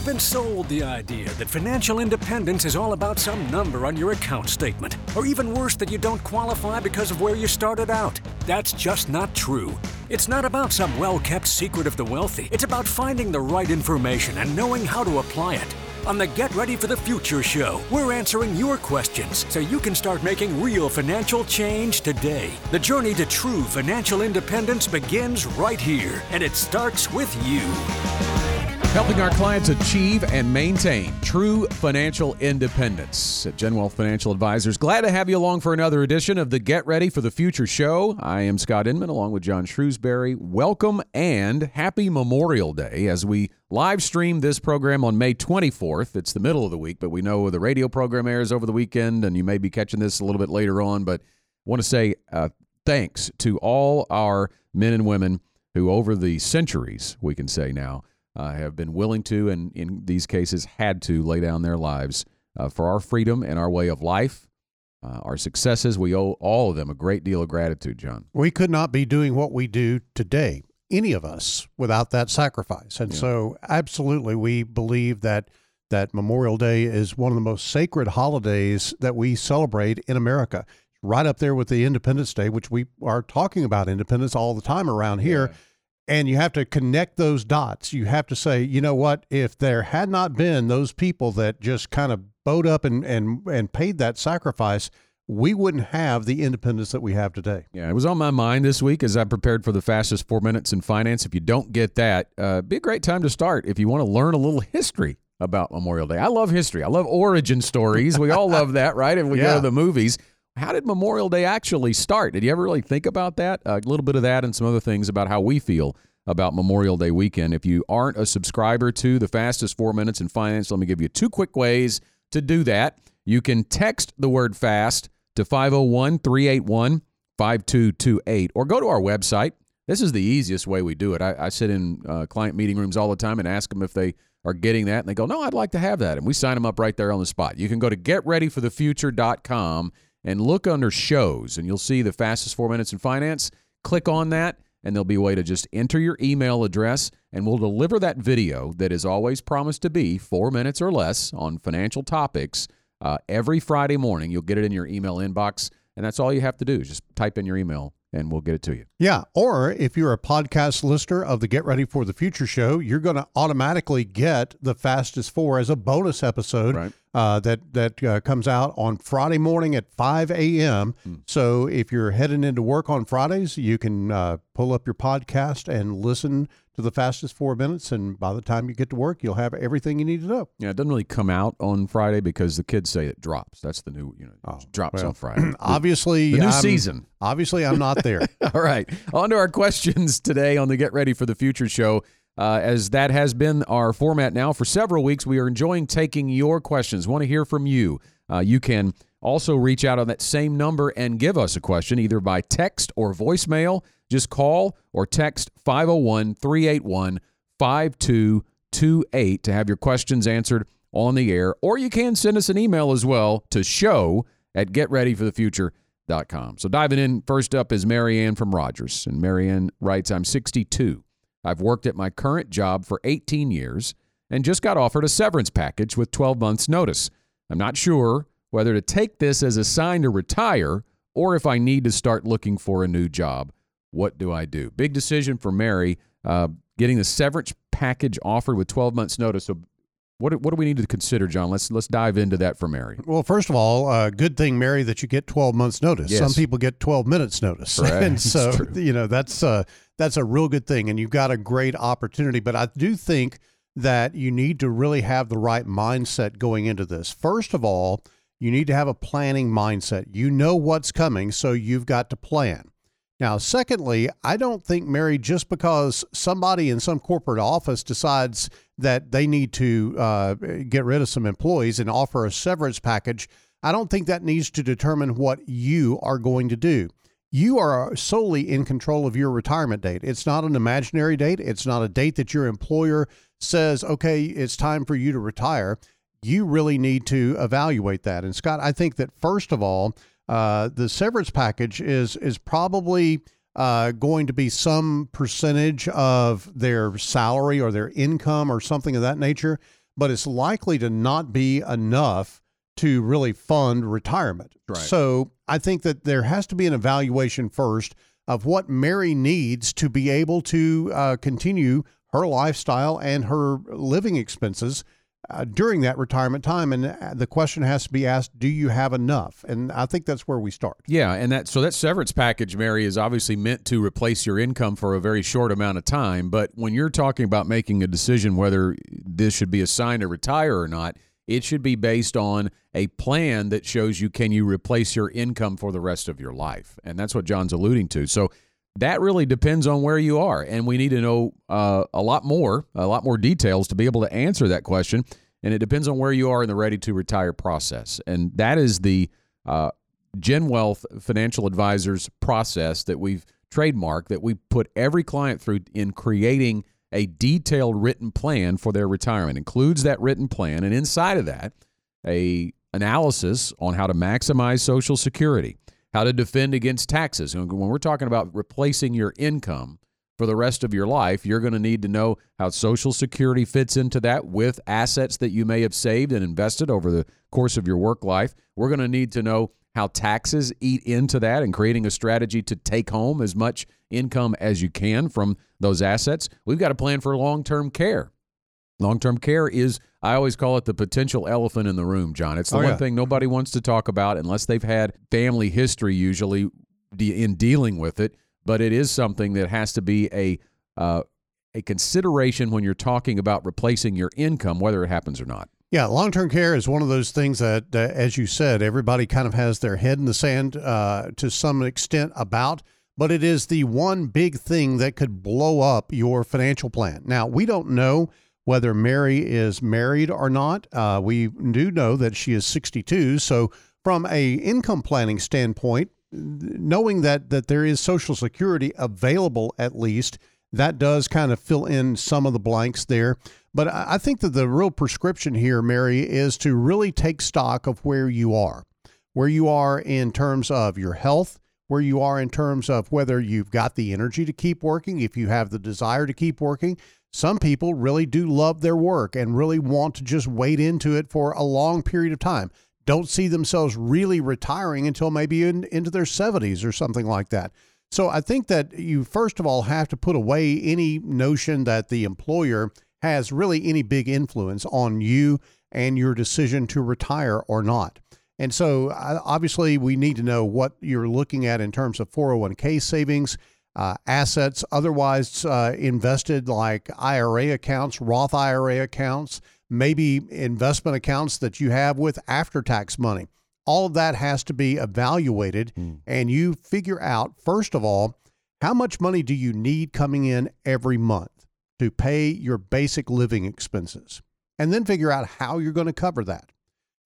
We've been sold the idea that financial independence is all about some number on your account statement, or even worse, that you don't qualify because of where you started out. That's just not true. It's not about some well kept secret of the wealthy, it's about finding the right information and knowing how to apply it. On the Get Ready for the Future show, we're answering your questions so you can start making real financial change today. The journey to true financial independence begins right here, and it starts with you. Helping our clients achieve and maintain true financial independence at GenWealth Financial Advisors. Glad to have you along for another edition of the Get Ready for the Future show. I am Scott Inman along with John Shrewsbury. Welcome and happy Memorial Day as we live stream this program on May 24th. It's the middle of the week, but we know the radio program airs over the weekend and you may be catching this a little bit later on. But I want to say uh, thanks to all our men and women who, over the centuries, we can say now, uh, have been willing to, and in these cases, had to lay down their lives uh, for our freedom and our way of life, uh, our successes. We owe all of them a great deal of gratitude, John. We could not be doing what we do today, any of us, without that sacrifice. And yeah. so, absolutely, we believe that that Memorial Day is one of the most sacred holidays that we celebrate in America. Right up there with the Independence Day, which we are talking about independence all the time around here. Yeah and you have to connect those dots. You have to say, you know what, if there had not been those people that just kind of bowed up and and and paid that sacrifice, we wouldn't have the independence that we have today. Yeah, it was on my mind this week as I prepared for the fastest four minutes in finance. If you don't get that, uh, be a great time to start if you want to learn a little history about Memorial Day. I love history. I love origin stories. We all love that, right? If we yeah. go to the movies. How did Memorial Day actually start? Did you ever really think about that? A little bit of that and some other things about how we feel about Memorial Day weekend. If you aren't a subscriber to the fastest four minutes in finance, let me give you two quick ways to do that. You can text the word fast to 501 381 5228 or go to our website. This is the easiest way we do it. I, I sit in uh, client meeting rooms all the time and ask them if they are getting that, and they go, No, I'd like to have that. And we sign them up right there on the spot. You can go to getreadyforthefuture.com and look under shows, and you'll see the fastest four minutes in finance. Click on that, and there'll be a way to just enter your email address, and we'll deliver that video that is always promised to be four minutes or less on financial topics uh, every Friday morning. You'll get it in your email inbox, and that's all you have to do. Just type in your email and we'll get it to you. Yeah. Or if you're a podcast listener of the Get Ready for the Future show, you're going to automatically get the fastest four as a bonus episode right. Uh, that that uh, comes out on Friday morning at 5 a.m. Mm. So if you're heading into work on Fridays, you can uh, pull up your podcast and listen to the fastest four minutes, and by the time you get to work, you'll have everything you need to know. Yeah, it doesn't really come out on Friday because the kids say it drops. That's the new, you know, oh, drops well, on Friday. obviously, the, the new I'm, season. Obviously, I'm not there. All right, on to our questions today on the Get Ready for the Future show. Uh, as that has been our format now for several weeks, we are enjoying taking your questions. Want to hear from you? Uh, you can also reach out on that same number and give us a question either by text or voicemail. Just call or text 501 381 5228 to have your questions answered on the air. Or you can send us an email as well to show at getreadyforthefuture.com. So diving in, first up is Marianne from Rogers. And Marianne writes, I'm 62. I've worked at my current job for 18 years and just got offered a severance package with 12 months' notice. I'm not sure whether to take this as a sign to retire or if I need to start looking for a new job. What do I do? Big decision for Mary, uh, getting the severance package offered with 12 months' notice. So, what, what do we need to consider, John? Let's let's dive into that for Mary. Well, first of all, uh, good thing, Mary, that you get 12 months' notice. Yes. Some people get 12 minutes' notice, and so you know that's uh, that's a real good thing, and you've got a great opportunity. But I do think that you need to really have the right mindset going into this. First of all, you need to have a planning mindset. You know what's coming, so you've got to plan. Now, secondly, I don't think, Mary, just because somebody in some corporate office decides that they need to uh, get rid of some employees and offer a severance package, I don't think that needs to determine what you are going to do. You are solely in control of your retirement date. It's not an imaginary date, it's not a date that your employer says, okay, it's time for you to retire. You really need to evaluate that. And Scott, I think that first of all, uh, the severance package is is probably uh, going to be some percentage of their salary or their income or something of that nature. but it's likely to not be enough to really fund retirement. Right. So I think that there has to be an evaluation first of what Mary needs to be able to uh, continue her lifestyle and her living expenses uh, during that retirement time. And uh, the question has to be asked: Do you have enough? And I think that's where we start. Yeah, and that so that severance package, Mary, is obviously meant to replace your income for a very short amount of time. But when you're talking about making a decision whether this should be assigned to retire or not, it should be based on a plan that shows you can you replace your income for the rest of your life, and that's what John's alluding to. So that really depends on where you are, and we need to know uh, a lot more, a lot more details to be able to answer that question. And it depends on where you are in the ready to retire process, and that is the uh, GenWealth Financial Advisors process that we've trademarked that we put every client through in creating a detailed written plan for their retirement. includes that written plan, and inside of that, a analysis on how to maximize Social Security, how to defend against taxes. When we're talking about replacing your income for the rest of your life, you're going to need to know how Social Security fits into that with assets that you may have saved and invested over the course of your work life. We're going to need to know how taxes eat into that and creating a strategy to take home as much income as you can from those assets. We've got a plan for long term care. Long term care is, I always call it the potential elephant in the room, John. It's the Oh, one yeah. thing nobody wants to talk about unless they've had family history, usually in dealing with it. But it is something that has to be a uh, a consideration when you're talking about replacing your income, whether it happens or not. Yeah, long term care is one of those things that, uh, as you said, everybody kind of has their head in the sand uh, to some extent about, but it is the one big thing that could blow up your financial plan. Now, we don't know whether Mary is married or not. Uh, we do know that she is 62. So, from a income planning standpoint, knowing that that there is Social Security available at least, that does kind of fill in some of the blanks there. But I I think that the real prescription here, Mary, is to really take stock of where you are, where you are in terms of your health, where you are in terms of whether you've got the energy to keep working, if you have the desire to keep working. Some people really do love their work and really want to just wade into it for a long period of time. Don't see themselves really retiring until maybe in, into their 70s or something like that. So I think that you first of all have to put away any notion that the employer has really any big influence on you and your decision to retire or not. And so obviously we need to know what you're looking at in terms of 401k savings, uh, assets otherwise uh, invested like IRA accounts, Roth IRA accounts, maybe investment accounts that you have with after tax money. All of that has to be evaluated, and you figure out, first of all, how much money do you need coming in every month to pay your basic living expenses? And then figure out how you're going to cover that.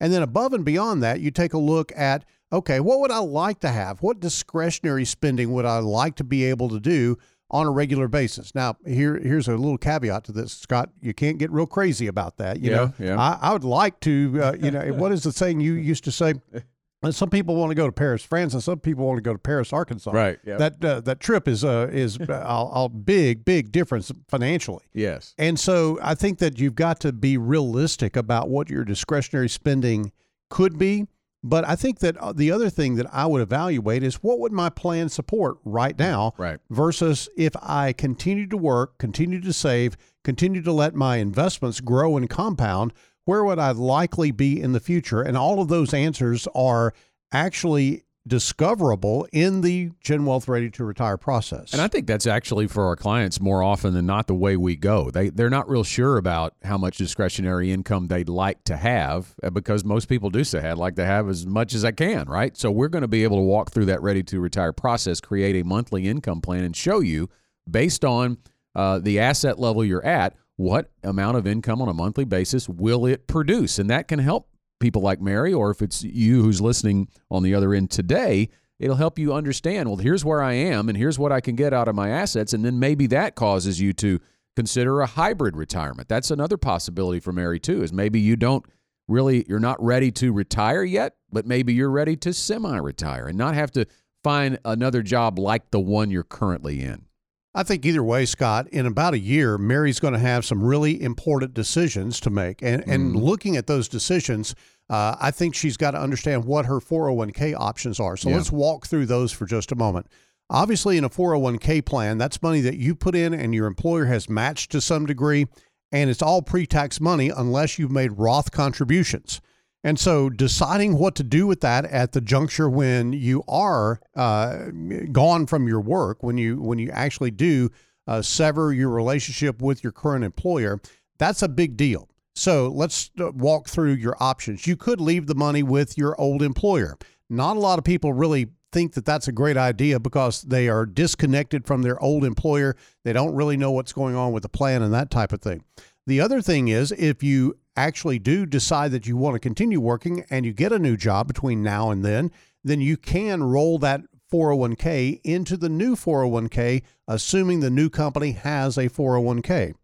And then above and beyond that, you take a look at okay, what would I like to have? What discretionary spending would I like to be able to do on a regular basis? Now, here here's a little caveat to this, Scott. You can't get real crazy about that. You Yeah, know, yeah. I, I would like to, uh, you know, what is the saying you used to say? And Some people want to go to Paris, France, and some people want to go to Paris, Arkansas. Right, yep. That uh, that trip is uh, is a, big big difference financially. Yes. And so I think that you've got to be realistic about what your discretionary spending could be. But I think that uh, the other thing that I would evaluate is what would my plan support right now Right. versus if I continue to work, continue to save, continue to let my investments grow and compound, where would I likely be in the future? And all of those answers are actually discoverable in the GenWealth Ready to Retire process. And I think that's actually for our clients more often than not the way we go. They they're not real sure about how much discretionary income they'd like to have uh, because most people do say I'd like to have as much as I can, right? So we're going to be able to walk through that ready to retire process, create a monthly income plan, and show you based on uh, the asset level you're at what amount of income on a monthly basis will it produce, and that can help people like Mary, or if it's you who's listening on the other end today, it'll help you understand, well, here's where I am and here's what I can get out of my assets. And then maybe that causes you to consider a hybrid retirement. That's another possibility for Mary, too, is maybe you don't really, you're not ready to retire yet, but maybe you're ready to semi retire and not have to find another job like the one you're currently in. I think either way, Scott, in about a year, Mary's going to have some really important decisions to make. And, and looking at those decisions, uh, I think she's got to understand what her 401k options are. So Yeah. let's walk through those for just a moment. Obviously, in a 401k plan, that's money that you put in and your employer has matched to some degree, and it's all pre tax money unless you've made Roth contributions. And so, deciding what to do with that at the juncture when you are uh, gone from your work, when you when you actually do uh, sever your relationship with your current employer, that's a big deal. So let's uh, walk through your options. You could leave the money with your old employer. Not a lot of people really think that that's a great idea because they are disconnected from their old employer. They don't really know what's going on with the plan and that type of thing. The other thing is if you actually do decide that you want to continue working and you get a new job between now and then, then you can roll that 401k into the new 401k, assuming the new company has a 401k.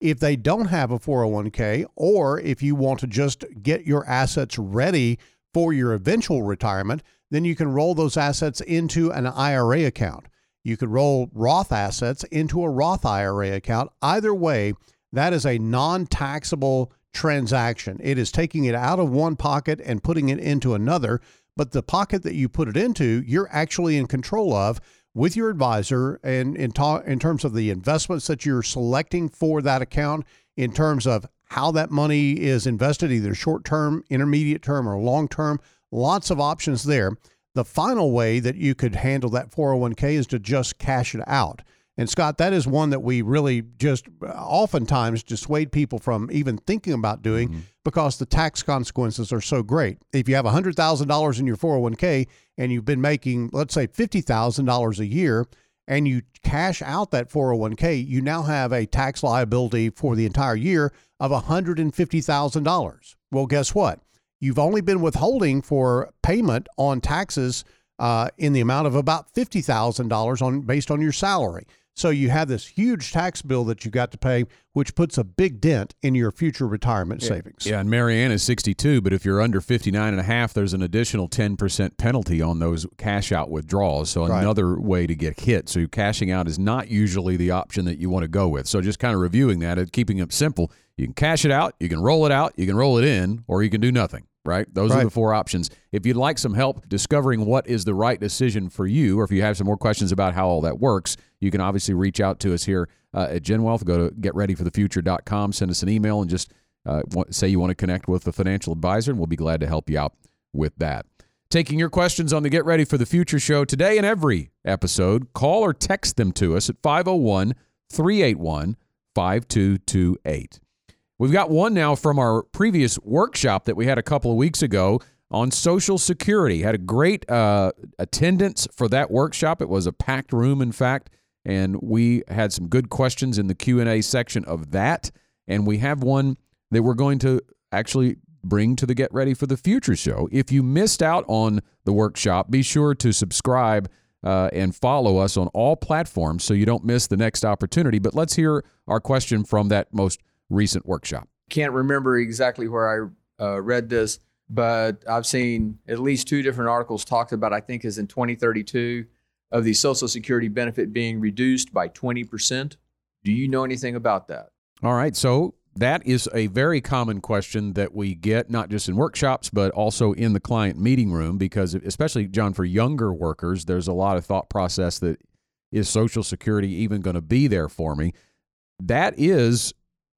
If they don't have a 401k, or if you want to just get your assets ready for your eventual retirement, then you can roll those assets into an IRA account. You could roll Roth assets into a Roth IRA account. Either way, that is a non taxable transaction. It is taking it out of one pocket and putting it into another, but the pocket that you put it into, you're actually in control of with your advisor and in, ta- in terms of the investments that you're selecting for that account, in terms of how that money is invested, either short term, intermediate term, or long term. Lots of options there. The final way that you could handle that 401k is to just cash it out. And Scott, that is one that we really just uh, oftentimes dissuade people from even thinking about doing because the tax consequences are so great. If you have $100,000 in your 401k and you've been making, let's say, $50,000 a year, and you cash out that 401k, you now have a tax liability for the entire year of $150,000. Well, guess what? You've only been withholding for payment on taxes uh, in the amount of about $50,000 on based on your salary. So you have this huge tax bill that you got to pay, which puts a big dent in your future retirement savings. Yeah, and Marianne is 62, but if you're under 59 and a half, there's an additional 10% penalty on those cash out withdrawals. So Right. another way to get hit. So cashing out is not usually the option that you want to go with. So just kind of reviewing that and keeping it simple. You can cash it out, you can roll it out, you can roll it in, or you can do nothing. Right? Those are the four options. If you'd like some help discovering what is the right decision for you, or if you have some more questions about how all that works, you can obviously reach out to us here uh, at GenWealth. Go to getreadyforthefuture.com, send us an email, and just uh, say you want to connect with a financial advisor, and we'll be glad to help you out with that. Taking your questions on the Get Ready for the Future show today and every episode, call or text them to us at 501 381 5228. We've got one now from our previous workshop that we had a couple of weeks ago on Social Security. Had a great uh, attendance for that workshop. It was a packed room, in fact, and we had some good questions in the Q and A section of that. And we have one that we're going to actually bring to the Get Ready for the Future show. If you missed out on the workshop, be sure to subscribe uh, and follow us on all platforms so you don't miss the next opportunity. But let's hear our question from that most recent workshop. can't remember exactly where I uh, read this, but I've seen at least two different articles talked about. I think is in 2032 of the Social Security benefit being reduced by 20 percent. Do you know anything about that? All right. So that is a very common question that we get, not just in workshops, but also in the client meeting room, because especially, John, for younger workers, there's a lot of thought process that is Social Security even going to be there for me? That is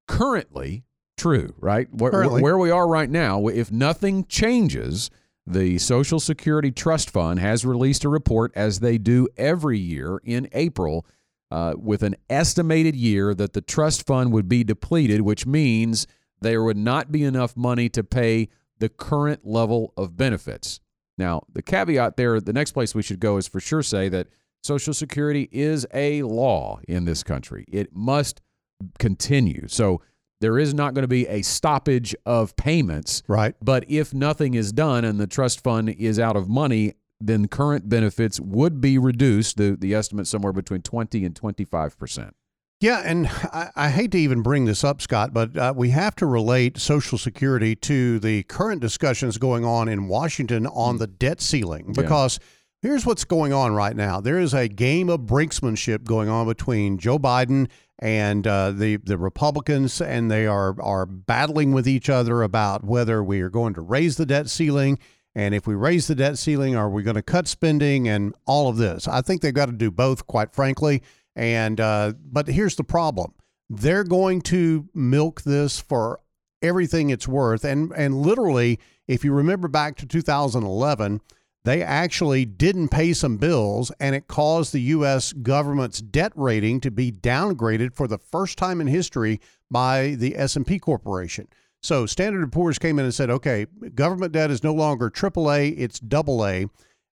currently true, right? Where, Currently. where we are right now, if nothing changes, the Social Security Trust Fund has released a report, as they do every year in April, uh, with an estimated year that the trust fund would be depleted, which means there would not be enough money to pay the current level of benefits. Now, the caveat there, the next place we should go is for sure say that Social Security is a law in this country. It must continue. So there is not going to be a stoppage of payments. Right. But if nothing is done and the trust fund is out of money, then current benefits would be reduced. The the estimate somewhere between twenty and twenty five percent. Yeah, and I, I hate to even bring this up, Scott, but uh, we have to relate Social Security to the current discussions going on in Washington on the debt ceiling Yeah. Here's what's going on right now. There is a game of brinksmanship going on between Joe Biden and uh, the the Republicans, and they are are battling with each other about whether we are going to raise the debt ceiling, and if we raise the debt ceiling, are we going to cut spending and all of this. I think they've got to do both, quite frankly. And uh, but here's the problem: they're going to milk this for everything it's worth, and and literally, if you remember back to 2011 they actually didn't pay some bills and it caused the US government's debt rating to be downgraded for the first time in history by the S&P Corporation. So Standard & Poor's came in and said, "Okay, government debt is no longer AAA, it's AA."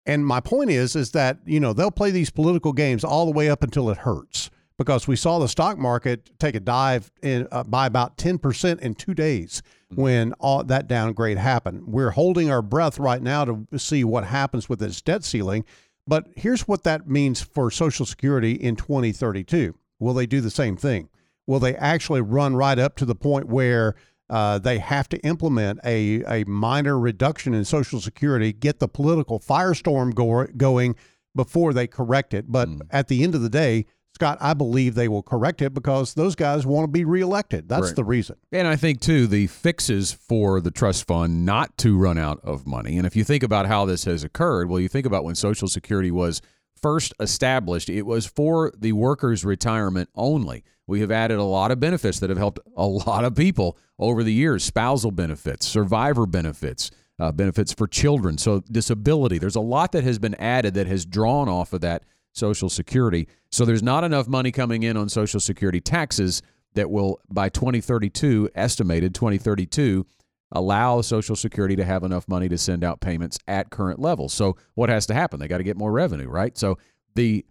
And my point is is that, you know, they'll play these political games all the way up until it hurts because we saw the stock market take a dive in, uh, by about 10% in 2 days when all that downgrade happened. We're holding our breath right now to see what happens with this debt ceiling. But here's what that means for Social Security in 2032. Will they do the same thing? Will they actually run right up to the point where uh, they have to implement a, a minor reduction in Social Security, get the political firestorm go- going before they correct it? But mm. at the end of the day, Scott, I believe they will correct it because those guys want to be reelected. That's right. the reason. And I think, too, the fixes for the trust fund not to run out of money. And if you think about how this has occurred, well, you think about when Social Security was first established, it was for the workers' retirement only. We have added a lot of benefits that have helped a lot of people over the years spousal benefits, survivor benefits. Uh, benefits for children, so disability. There's a lot that has been added that has drawn off of that Social Security. So there's not enough money coming in on Social Security taxes that will, by 2032, estimated 2032, allow Social Security to have enough money to send out payments at current levels. So what has to happen? They got to get more revenue, right? So the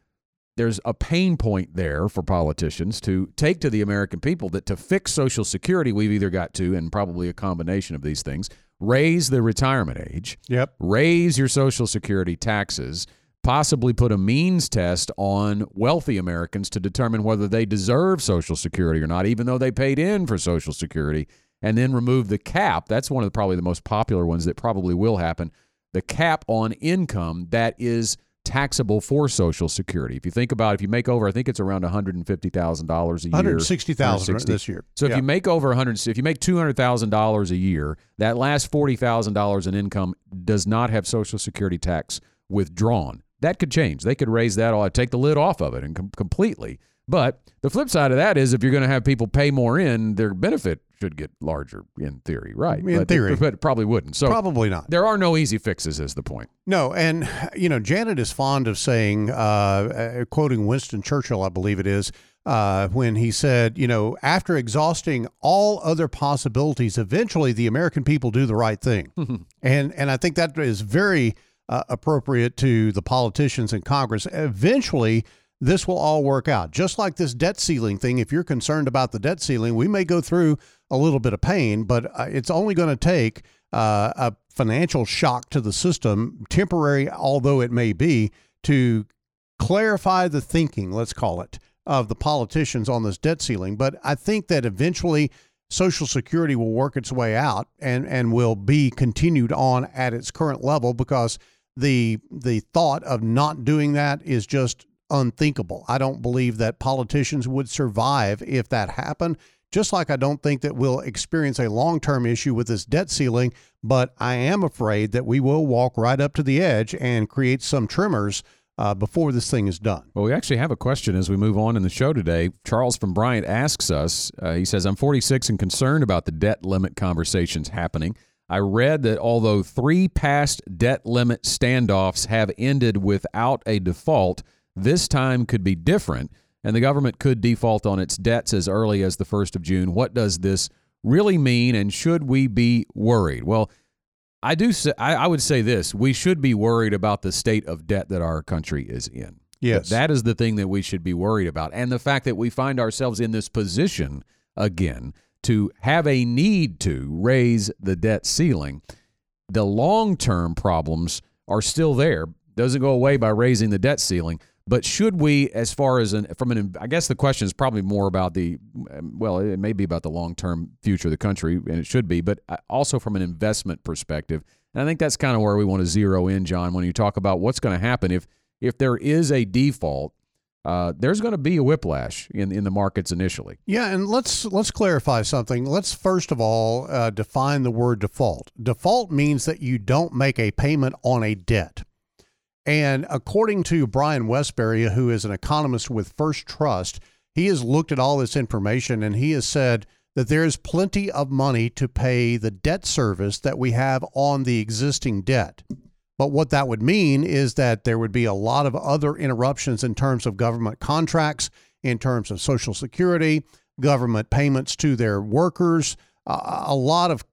there's a pain point there for politicians to take to the American people that to fix Social Security, we've either got to, and probably a combination of these things, raise the retirement age, yep, raise your Social Security taxes, possibly put a means test on wealthy Americans to determine whether they deserve Social Security or not, even though they paid in for Social Security, and then remove the cap. That's one of the, probably the most popular ones that probably will happen. The cap on income that is taxable for Social Security. If you think about, it, if you make over, I think it's around one hundred and fifty thousand dollars a year. One hundred sixty thousand this year. So if you make over one hundred, if you make two hundred thousand dollars a year, that last forty thousand dollars in income does not have Social Security tax withdrawn. That could change. They could raise that or take the lid off of it and com- completely. But the flip side of that is if you're going to have people pay more in, their benefit should get larger in theory, right? In but theory. It, but it probably wouldn't. So probably not. There are no easy fixes is the point. No, and you know, Janet is fond of saying uh, uh, quoting Winston Churchill, I believe it is, uh, when he said, you know, after exhausting all other possibilities, eventually the American people do the right thing. and and I think that is very uh, appropriate to the politicians in Congress. Eventually, this will all work out. Just like this debt ceiling thing, if you're concerned about the debt ceiling, we may go through a little bit of pain, but uh, it's only going to take uh, a financial shock to the system, temporary although it may be, to clarify the thinking, let's call it, of the politicians on this debt ceiling. But I think that eventually Social Security will work its way out and, and will be continued on at its current level because the the thought of not doing that is just unthinkable. I don't believe that politicians would survive if that happened. Just like I don't think that we'll experience a long term issue with this debt ceiling, but I am afraid that we will walk right up to the edge and create some tremors uh, before this thing is done. Well, we actually have a question as we move on in the show today. Charles from Bryant asks us, uh, he says, I'm 46 and concerned about the debt limit conversations happening. I read that although three past debt limit standoffs have ended without a default, this time could be different, and the government could default on its debts as early as the 1st of June. What does this really mean, and should we be worried? Well, I do say, I, I would say this we should be worried about the state of debt that our country is in. Yes. That is the thing that we should be worried about. And the fact that we find ourselves in this position again to have a need to raise the debt ceiling, the long term problems are still there. Doesn't go away by raising the debt ceiling, But should we, as far as an from an, I guess the question is probably more about the, well, it may be about the long term future of the country, and it should be, but uh, also from an investment perspective. And I think that's kind of where we want to zero in, John, when you talk about what's going to happen if if there is a default. Uh, there's going to be a whiplash in, in the markets initially. Yeah, and let's let's clarify something. Let's first of all uh, define the word default. Default means that you don't make a payment on a debt. And according to Brian Wesbury, who is an economist with First Trust, he has looked at all this information and he has said that there is plenty of money to pay the debt service that we have on the existing debt. But what that would mean is that there would be a lot of other interruptions in terms of government contracts, in terms of Social Security, government payments to their workers. Uh, a lot of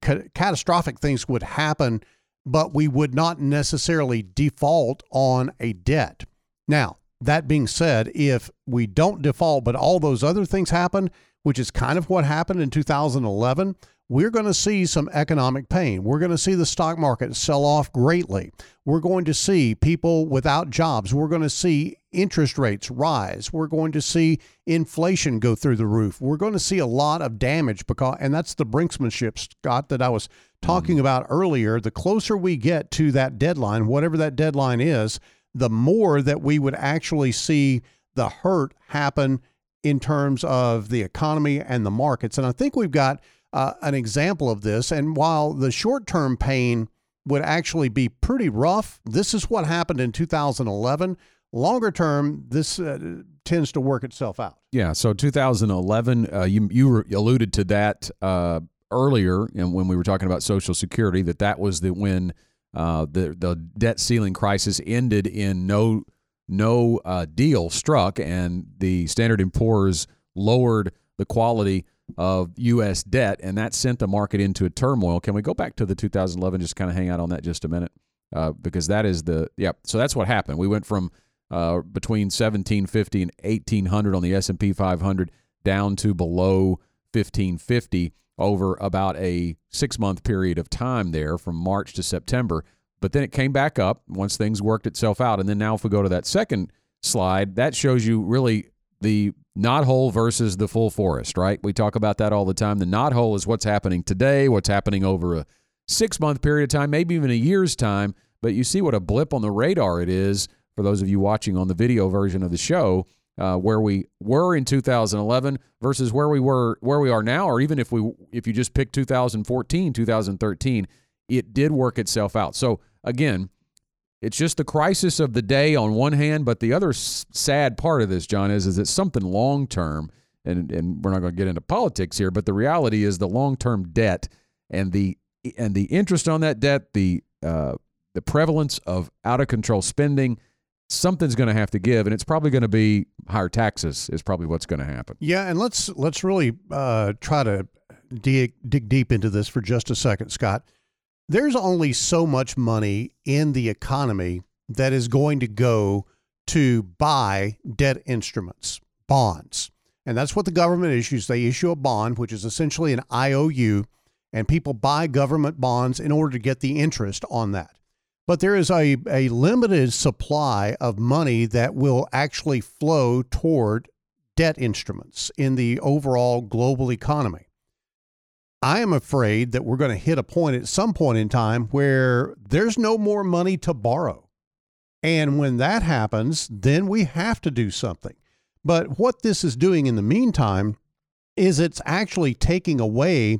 ca- catastrophic things would happen, but we would not necessarily default on a debt. Now, that being said, if we don't default, but all those other things happen, which is kind of what happened in 2011, we're going to see some economic pain. We're going to see the stock market sell off greatly. We're going to see people without jobs. We're going to see interest rates rise. We're going to see inflation go through the roof. We're going to see a lot of damage because and that's the brinksmanship Scott that I was talking mm-hmm. about earlier. The closer we get to that deadline, whatever that deadline is, the more that we would actually see the hurt happen in terms of the economy and the markets. And I think we've got uh, an example of this. And while the short term pain would actually be pretty rough, this is what happened in 2011. Longer term, this uh, tends to work itself out. Yeah. So 2011, uh, you you alluded to that uh, earlier, and when we were talking about Social Security, that that was the when uh, the the debt ceiling crisis ended in no no uh, deal struck, and the Standard and Poor's lowered the quality of U.S. debt, and that sent the market into a turmoil. Can we go back to the 2011? Just kind of hang out on that just a minute, uh, because that is the yeah. So that's what happened. We went from uh, between 1750 and 1800 on the S&P 500 down to below 1550 over about a six month period of time there from March to September. But then it came back up once things worked itself out. And then now, if we go to that second slide, that shows you really the knothole versus the full forest, right? We talk about that all the time. The knothole is what's happening today, what's happening over a six month period of time, maybe even a year's time. But you see what a blip on the radar it is for those of you watching on the video version of the show, uh, where we were in 2011 versus where we were where we are now, or even if we if you just pick 2014, 2013, it did work itself out. So again, it's just the crisis of the day on one hand, but the other s- sad part of this, John, is is it's something long term, and and we're not going to get into politics here, but the reality is the long term debt and the and the interest on that debt, the uh, the prevalence of out of control spending, something's going to have to give, and it's probably going to be higher taxes. Is probably what's going to happen. Yeah, and let's let's really uh, try to dig dig deep into this for just a second, Scott there's only so much money in the economy that is going to go to buy debt instruments, bonds. And that's what the government issues. They issue a bond, which is essentially an IOU, and people buy government bonds in order to get the interest on that. But there is a, a limited supply of money that will actually flow toward debt instruments in the overall global economy. I am afraid that we're going to hit a point at some point in time where there's no more money to borrow. And when that happens, then we have to do something. But what this is doing in the meantime is it's actually taking away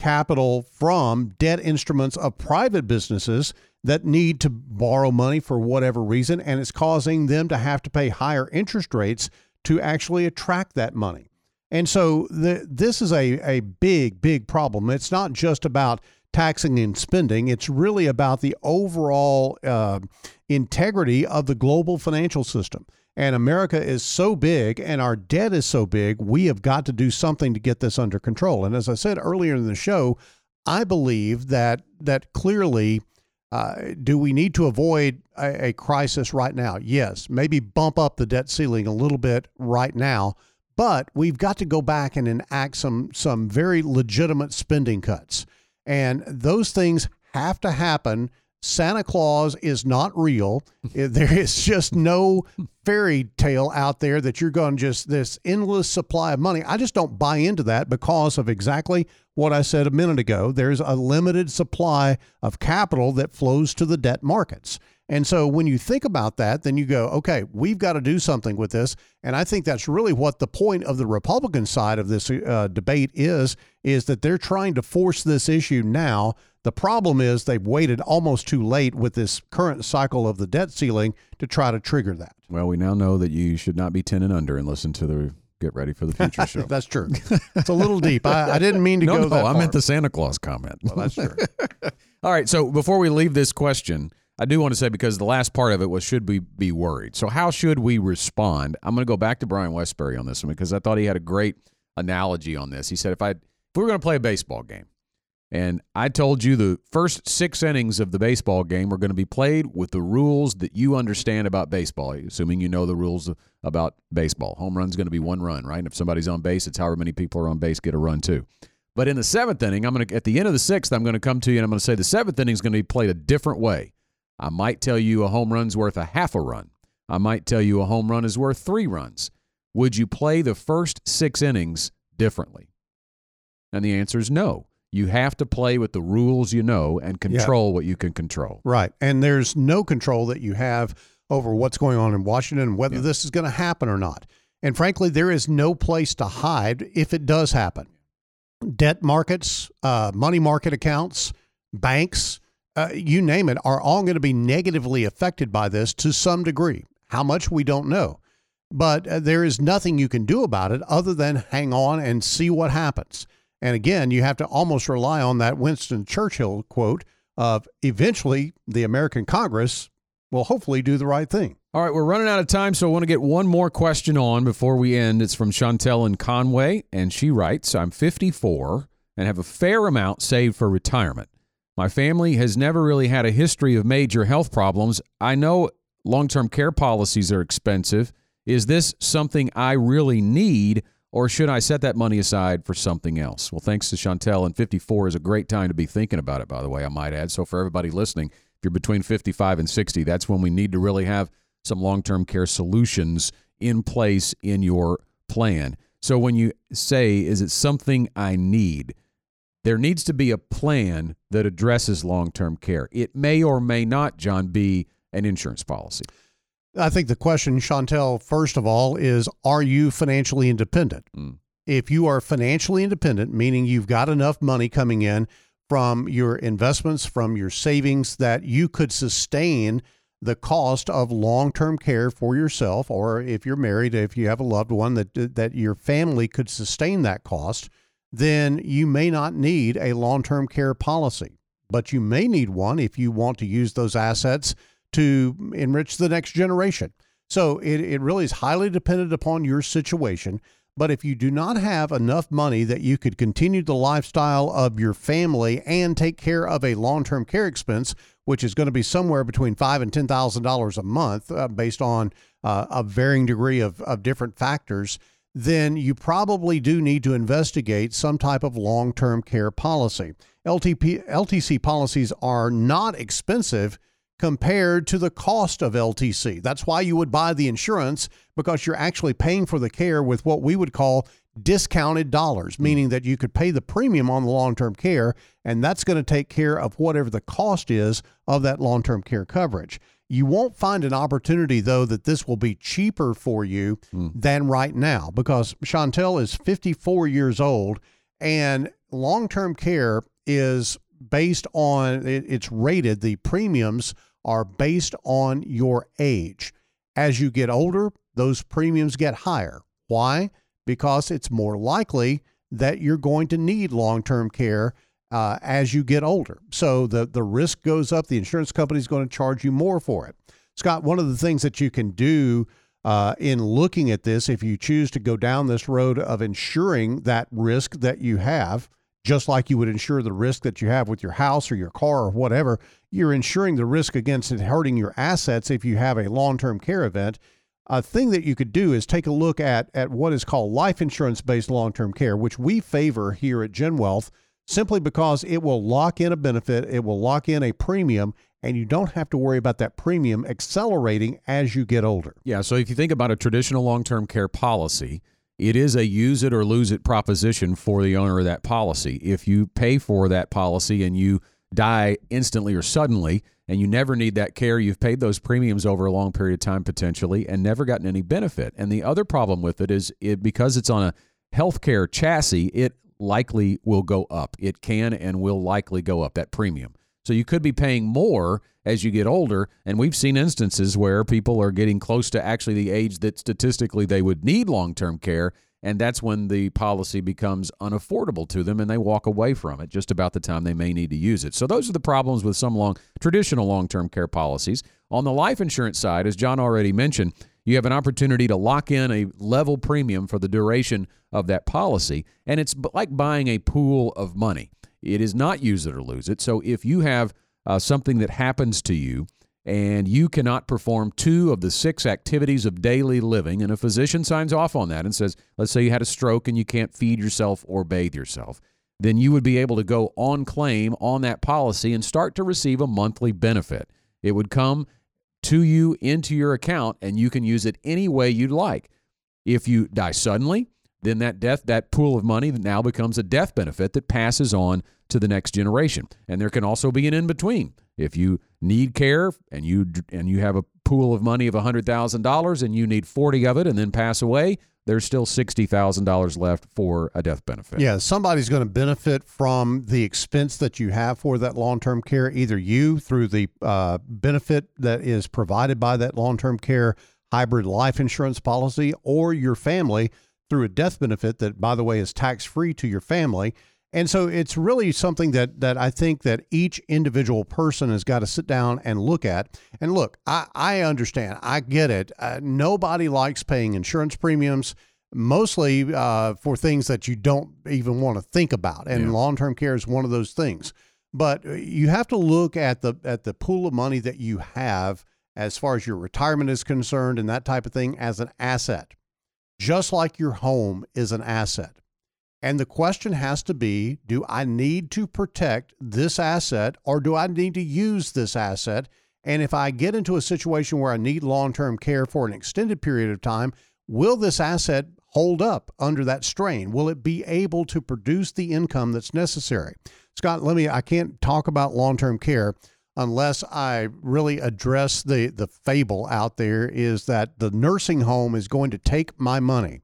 capital from debt instruments of private businesses that need to borrow money for whatever reason, and it's causing them to have to pay higher interest rates to actually attract that money. And so the, this is a, a big, big problem. It's not just about taxing and spending, it's really about the overall uh, integrity of the global financial system. And America is so big and our debt is so big, we have got to do something to get this under control. And as I said earlier in the show, I believe that that clearly uh, do we need to avoid a, a crisis right now? Yes, maybe bump up the debt ceiling a little bit right now but we've got to go back and enact some some very legitimate spending cuts. And those things have to happen. Santa Claus is not real. there is just no fairy tale out there that you're going to just this endless supply of money. I just don't buy into that because of exactly what I said a minute ago. There's a limited supply of capital that flows to the debt markets. And so when you think about that, then you go, okay, we've got to do something with this. And I think that's really what the point of the Republican side of this uh, debate is, is that they're trying to force this issue now. The problem is they've waited almost too late with this current cycle of the debt ceiling to try to trigger that. Well, we now know that you should not be 10 and under and listen to the Get Ready for the Future show. that's true. It's a little deep. I, I didn't mean to no, go no, that I far. meant the Santa Claus comment. Well, that's true. All right. So before we leave this question, I do want to say because the last part of it was should we be worried? So how should we respond? I'm going to go back to Brian Wesbury on this one because I thought he had a great analogy on this. He said if I if we were going to play a baseball game and I told you the first 6 innings of the baseball game were going to be played with the rules that you understand about baseball, assuming you know the rules about baseball. Home run's going to be one run, right? And if somebody's on base, it's however many people are on base get a run too. But in the seventh inning, I'm going to at the end of the sixth, I'm going to come to you and I'm going to say the seventh inning is going to be played a different way. I might tell you a home run's worth a half a run. I might tell you a home run is worth three runs. Would you play the first six innings differently? And the answer is no. You have to play with the rules you know and control what you can control. Right. And there's no control that you have over what's going on in Washington and whether Yeah. this is going to happen or not. And frankly, there is no place to hide if it does happen. Debt markets, uh, money market accounts, banks, uh, you name it, are all going to be negatively affected by this to some degree. How much, we don't know. But uh, there is nothing you can do about it other than hang on and see what happens. And again, you have to almost rely on that Winston Churchill quote of eventually the American Congress will hopefully do the right thing. All right, we're running out of time, so I want to get one more question on before we end. It's from Chantel in Conway, and she writes I'm 54 and have a fair amount saved for retirement. My family has never really had a history of major health problems. I know long term care policies are expensive. Is this something I really need, or should I set that money aside for something else? Well, thanks to Chantel, and 54 is a great time to be thinking about it, by the way, I might add. So, for everybody listening, if you're between 55 and 60, that's when we need to really have some long term care solutions in place in your plan. So, when you say, is it something I need? There needs to be a plan that addresses long term care. It may or may not, John, be an insurance policy. I think the question, Chantel, first of all, is Are you financially independent? Mm. If you are financially independent, meaning you've got enough money coming in from your investments, from your savings, that you could sustain the cost of long-term care for yourself, or if you're married, if you have a loved one, that that your family could sustain that cost, then you may not need a long-term care policy. But you may need one if you want to use those assets to enrich the next generation. So it, it really is highly dependent upon your situation. But if you do not have enough money that you could continue the lifestyle of your family and take care of a long-term care expense, which is going to be somewhere between five and ten thousand dollars a month, uh, based on uh, a varying degree of, of different factors, then you probably do need to investigate some type of long-term care policy. LTP, LTC policies are not expensive compared to the cost of LTC. That's why you would buy the insurance because you're actually paying for the care with what we would call discounted dollars, hmm. meaning that you could pay the premium on the long term care, and that's going to take care of whatever the cost is of that long term care coverage. You won't find an opportunity, though, that this will be cheaper for you hmm. than right now because Chantel is 54 years old and long term care is based on it, it's rated, the premiums are based on your age. As you get older, those premiums get higher. Why? Because it's more likely that you're going to need long term care uh, as you get older. So the, the risk goes up. The insurance company is going to charge you more for it. Scott, one of the things that you can do uh, in looking at this, if you choose to go down this road of insuring that risk that you have, just like you would insure the risk that you have with your house or your car or whatever, you're insuring the risk against it hurting your assets if you have a long term care event. A thing that you could do is take a look at, at what is called life insurance based long term care, which we favor here at GenWealth simply because it will lock in a benefit, it will lock in a premium, and you don't have to worry about that premium accelerating as you get older. Yeah. So if you think about a traditional long term care policy, it is a use it or lose it proposition for the owner of that policy. If you pay for that policy and you die instantly or suddenly, and you never need that care, you've paid those premiums over a long period of time potentially and never gotten any benefit. And the other problem with it is it because it's on a healthcare chassis, it likely will go up. It can and will likely go up that premium. So you could be paying more as you get older. And we've seen instances where people are getting close to actually the age that statistically they would need long term care. And that's when the policy becomes unaffordable to them and they walk away from it just about the time they may need to use it. So those are the problems with some long traditional long-term care policies. On the life insurance side, as John already mentioned, you have an opportunity to lock in a level premium for the duration of that policy, and it's like buying a pool of money. It is not use it or lose it. So if you have uh, something that happens to you and you cannot perform two of the six activities of daily living, and a physician signs off on that and says, let's say you had a stroke and you can't feed yourself or bathe yourself, then you would be able to go on claim on that policy and start to receive a monthly benefit. It would come to you into your account and you can use it any way you'd like. If you die suddenly, then that death that pool of money now becomes a death benefit that passes on to the next generation. And there can also be an in between. If you need care and you and you have a pool of money of $100,000 and you need 40 of it and then pass away, there's still $60,000 left for a death benefit. Yeah, somebody's going to benefit from the expense that you have for that long term care, either you through the uh, benefit that is provided by that long term care hybrid life insurance policy, or your family through a death benefit that, by the way, is tax free to your family. And so it's really something that that I think that each individual person has got to sit down and look at. And look, I, I understand, I get it. Uh, nobody likes paying insurance premiums, mostly uh, for things that you don't even want to think about. And Yeah. long term care is one of those things. But uh, you have to look at the at the pool of money that you have as far as your retirement is concerned and that type of thing as an asset, just like your home is an asset. And the question has to be do I need to protect this asset or do I need to use this asset? And if I get into a situation where I need long term care for an extended period of time, will this asset hold up under that strain? Will it be able to produce the income that's necessary? Scott, let me, I can't talk about long term care unless I really address the, the fable out there is that the nursing home is going to take my money.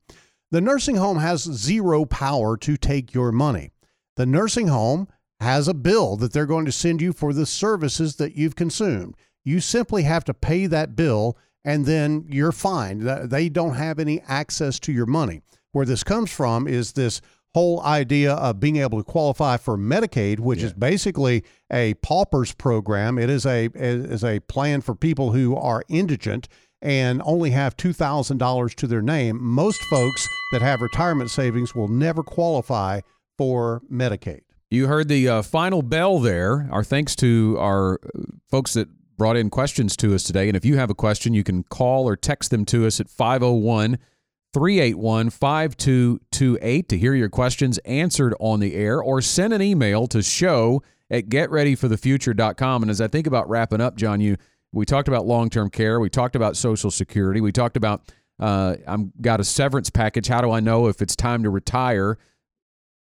The nursing home has zero power to take your money. The nursing home has a bill that they're going to send you for the services that you've consumed. You simply have to pay that bill and then you're fine. They don't have any access to your money. Where this comes from is this whole idea of being able to qualify for Medicaid, which is basically a paupers program. It is a is a plan for people who are indigent and only have $2,000 to their name. Most folks that have retirement savings will never qualify for Medicaid. You heard the uh, final bell there. Our thanks to our uh, folks that brought in questions to us today. And if you have a question, you can call or text them to us at 501 381 5228 to hear your questions answered on the air or send an email to show at getreadyforthefuture.com. And as I think about wrapping up, John, you we talked about long-term care, we talked about social security, we talked about uh, I'm got a severance package. How do I know if it's time to retire?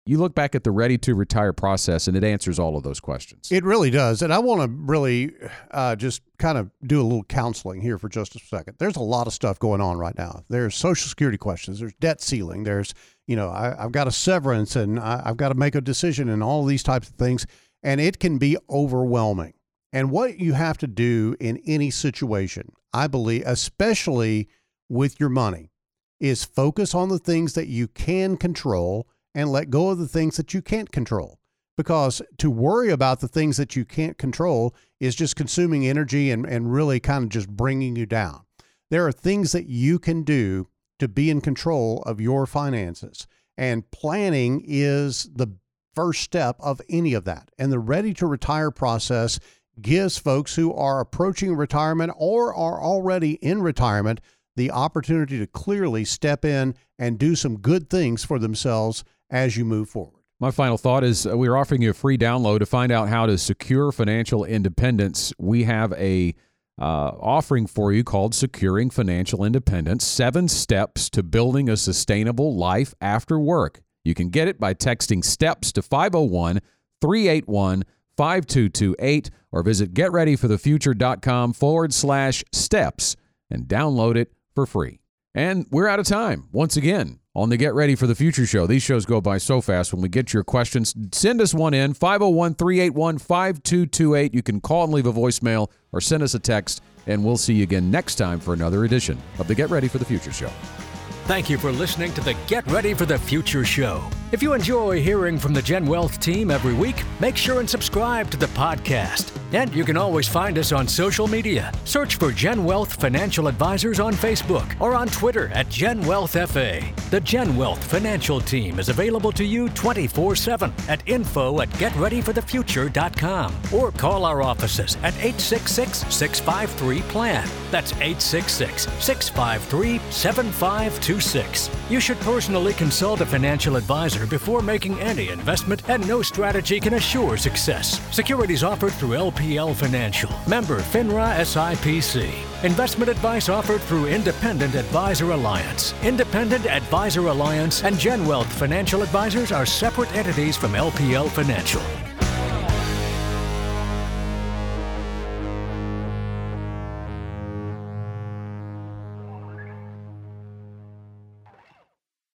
You look back at the ready to retire process, and it answers all of those questions. It really does. And I want to really uh, just kind of do a little counseling here for just a second. There's a lot of stuff going on right now. There's Social Security questions, there's debt ceiling, there's, you know, I, I've got a severance and I, I've got to make a decision and all these types of things. And it can be overwhelming. And what you have to do in any situation, I believe, especially with your money, is focus on the things that you can control and let go of the things that you can't control. Because to worry about the things that you can't control is just consuming energy and, and really kind of just bringing you down. There are things that you can do to be in control of your finances. And planning is the first step of any of that. And the ready to retire process gives folks who are approaching retirement or are already in retirement the opportunity to clearly step in and do some good things for themselves as you move forward. My final thought is uh, we're offering you a free download to find out how to secure financial independence. We have a uh, offering for you called Securing Financial Independence Seven Steps to Building a Sustainable Life After Work. You can get it by texting STEPS to 501 381 5228 or visit getreadyforthefuture.com forward slash steps and download it for free. And we're out of time once again on the Get Ready for the Future show. These shows go by so fast. When we get your questions, send us one in 501 381 5228. You can call and leave a voicemail or send us a text, and we'll see you again next time for another edition of the Get Ready for the Future show. Thank you for listening to the Get Ready for the Future show. If you enjoy hearing from the GenWealth team every week, make sure and subscribe to the podcast. And you can always find us on social media. Search for GenWealth Financial Advisors on Facebook or on Twitter at GenWealth FA. The GenWealth Financial Team is available to you 24 7 at info at getreadyforthefuture.com or call our offices at 866 653 PLAN. That's 866 653 7526. You should personally consult a financial advisor before making any investment, and no strategy can assure success. Securities offered through LPL Financial, member FINRA SIPC. Investment advice offered through Independent Advisor Alliance. Independent Advisor Alliance and GenWealth Financial Advisors are separate entities from LPL Financial.